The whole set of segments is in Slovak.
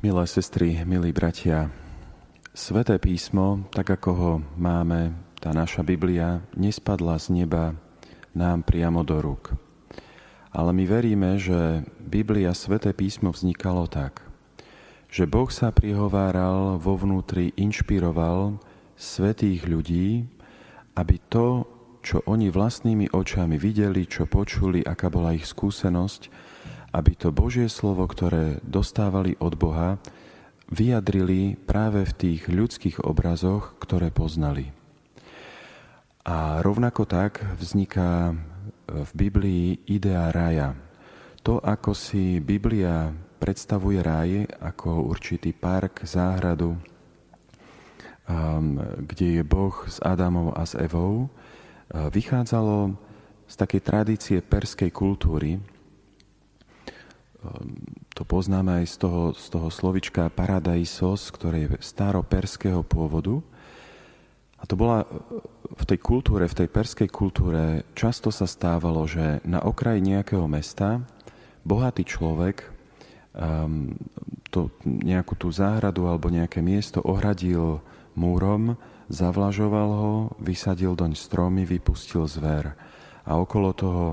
Milé sestry, milí bratia, Sveté písmo, tak ako ho máme, tá naša Biblia, nespadla z neba nám priamo do rúk. Ale my veríme, že Biblia, Sveté písmo vznikalo tak, že Boh sa prihováral vo vnútri, inšpiroval svetých ľudí, aby to, čo oni vlastnými očami videli, čo počuli, aká bola ich skúsenosť, aby to Božie slovo, ktoré dostávali od Boha, vyjadrili práve v tých ľudských obrazoch, ktoré poznali. A rovnako tak vzniká v Biblii idea raja. To, ako si Biblia predstavuje ráj ako určitý park, záhradu, um, kde je Boh s Adamom a s Evou, uh, vychádzalo z takej tradície perskej kultúry, to poznáme aj z toho, z toho slovička paradaisos, ktoré je staroperského pôvodu. A to bola v tej kultúre, v tej perskej kultúre, často sa stávalo, že na okraji nejakého mesta bohatý človek um, to, nejakú tú záhradu alebo nejaké miesto ohradil múrom, zavlažoval ho, vysadil doň stromy, vypustil zver. A okolo toho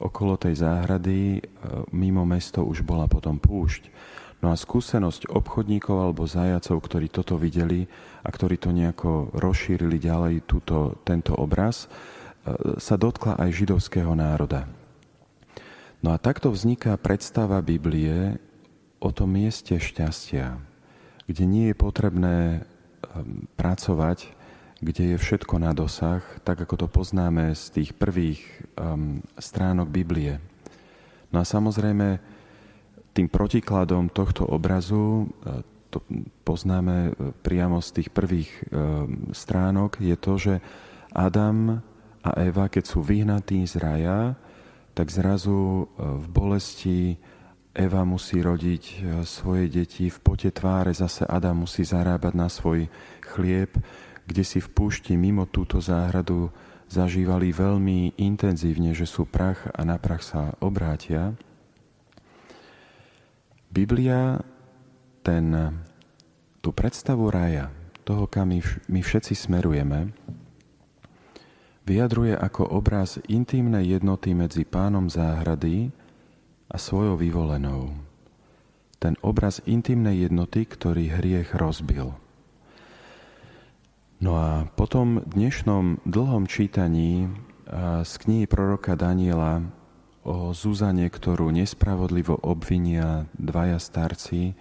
okolo tej záhrady e, mimo mesto už bola potom púšť. No a skúsenosť obchodníkov alebo zajacov, ktorí toto videli a ktorí to nejako rozšírili ďalej túto, tento obraz, e, sa dotkla aj židovského národa. No a takto vzniká predstava Biblie o tom mieste šťastia, kde nie je potrebné e, pracovať, kde je všetko na dosah, tak ako to poznáme z tých prvých um, stránok Biblie. No a samozrejme, tým protikladom tohto obrazu, uh, to poznáme uh, priamo z tých prvých um, stránok, je to, že Adam a Eva, keď sú vyhnatí z raja, tak zrazu v bolesti Eva musí rodiť svoje deti, v pote tváre zase Adam musí zarábať na svoj chlieb, kde si v púšti mimo túto záhradu zažívali veľmi intenzívne, že sú prach a na prach sa obrátia. Biblia ten, tú predstavu raja, toho, kam my, všetci smerujeme, vyjadruje ako obraz intimnej jednoty medzi pánom záhrady a svojou vyvolenou. Ten obraz intimnej jednoty, ktorý hriech rozbil. No a po tom dnešnom dlhom čítaní z knihy proroka Daniela o Zuzane, ktorú nespravodlivo obvinia dvaja starci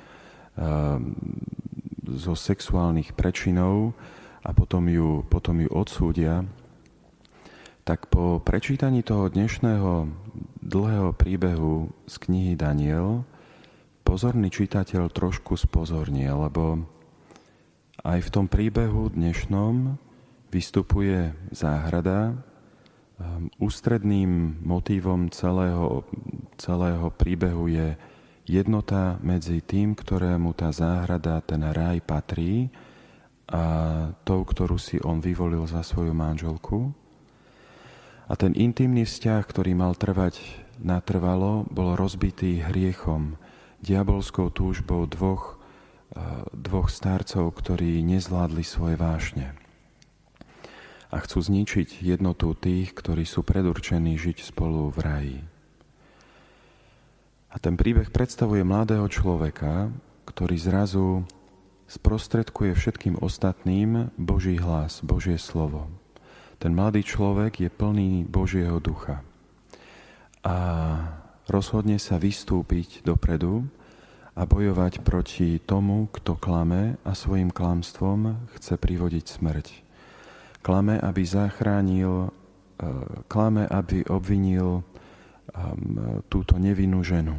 zo sexuálnych prečinov a potom ju, potom ju odsúdia, tak po prečítaní toho dnešného dlhého príbehu z knihy Daniel pozorný čitateľ trošku spozornie, lebo aj v tom príbehu dnešnom vystupuje záhrada. Ehm, ústredným motívom celého, celého príbehu je jednota medzi tým, ktorému tá záhrada, ten raj patrí a tou, ktorú si on vyvolil za svoju manželku. A ten intimný vzťah, ktorý mal trvať natrvalo, bol rozbitý hriechom, diabolskou túžbou dvoch dvoch starcov, ktorí nezvládli svoje vášne a chcú zničiť jednotu tých, ktorí sú predurčení žiť spolu v raji. A ten príbeh predstavuje mladého človeka, ktorý zrazu sprostredkuje všetkým ostatným Boží hlas, Božie slovo. Ten mladý človek je plný Božieho ducha a rozhodne sa vystúpiť dopredu a bojovať proti tomu, kto klame a svojim klamstvom chce privodiť smrť. Klame, aby zachránil, e, klame, aby obvinil túto nevinnú ženu.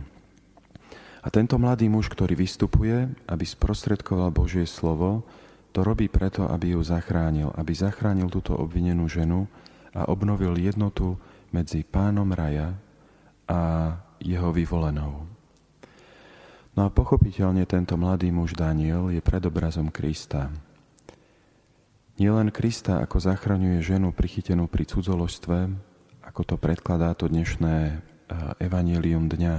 A tento mladý muž, ktorý vystupuje, aby sprostredkoval Božie slovo, to robí preto, aby ju zachránil, aby zachránil túto obvinenú ženu a obnovil jednotu medzi pánom raja a jeho vyvolenou. No a pochopiteľne tento mladý muž Daniel je predobrazom Krista. Nielen Krista, ako zachraňuje ženu prichytenú pri cudzoložstve, ako to predkladá to dnešné evanelium dňa,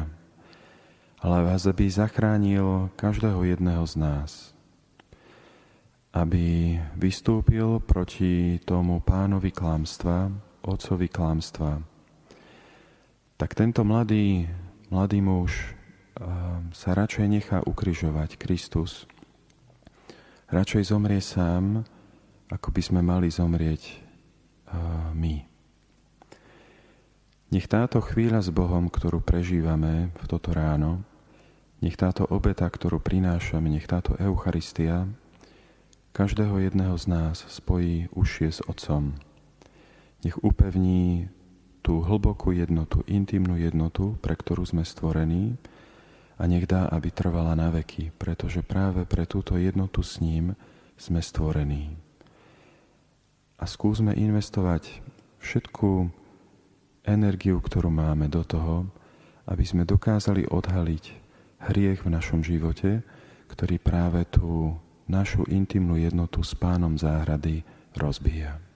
ale aby zachránil každého jedného z nás. Aby vystúpil proti tomu pánovi klámstva, otcovi klámstva. Tak tento mladý, mladý muž sa radšej nechá ukrižovať Kristus. Radšej zomrie sám, ako by sme mali zomrieť my. Nech táto chvíľa s Bohom, ktorú prežívame v toto ráno, nech táto obeta, ktorú prinášame, nech táto Eucharistia každého jedného z nás spojí užšie s Otcom. Nech upevní tú hlbokú jednotu, intimnú jednotu, pre ktorú sme stvorení a nech dá, aby trvala na veky, pretože práve pre túto jednotu s ním sme stvorení. A skúsme investovať všetku energiu, ktorú máme do toho, aby sme dokázali odhaliť hriech v našom živote, ktorý práve tú našu intimnú jednotu s pánom záhrady rozbíja.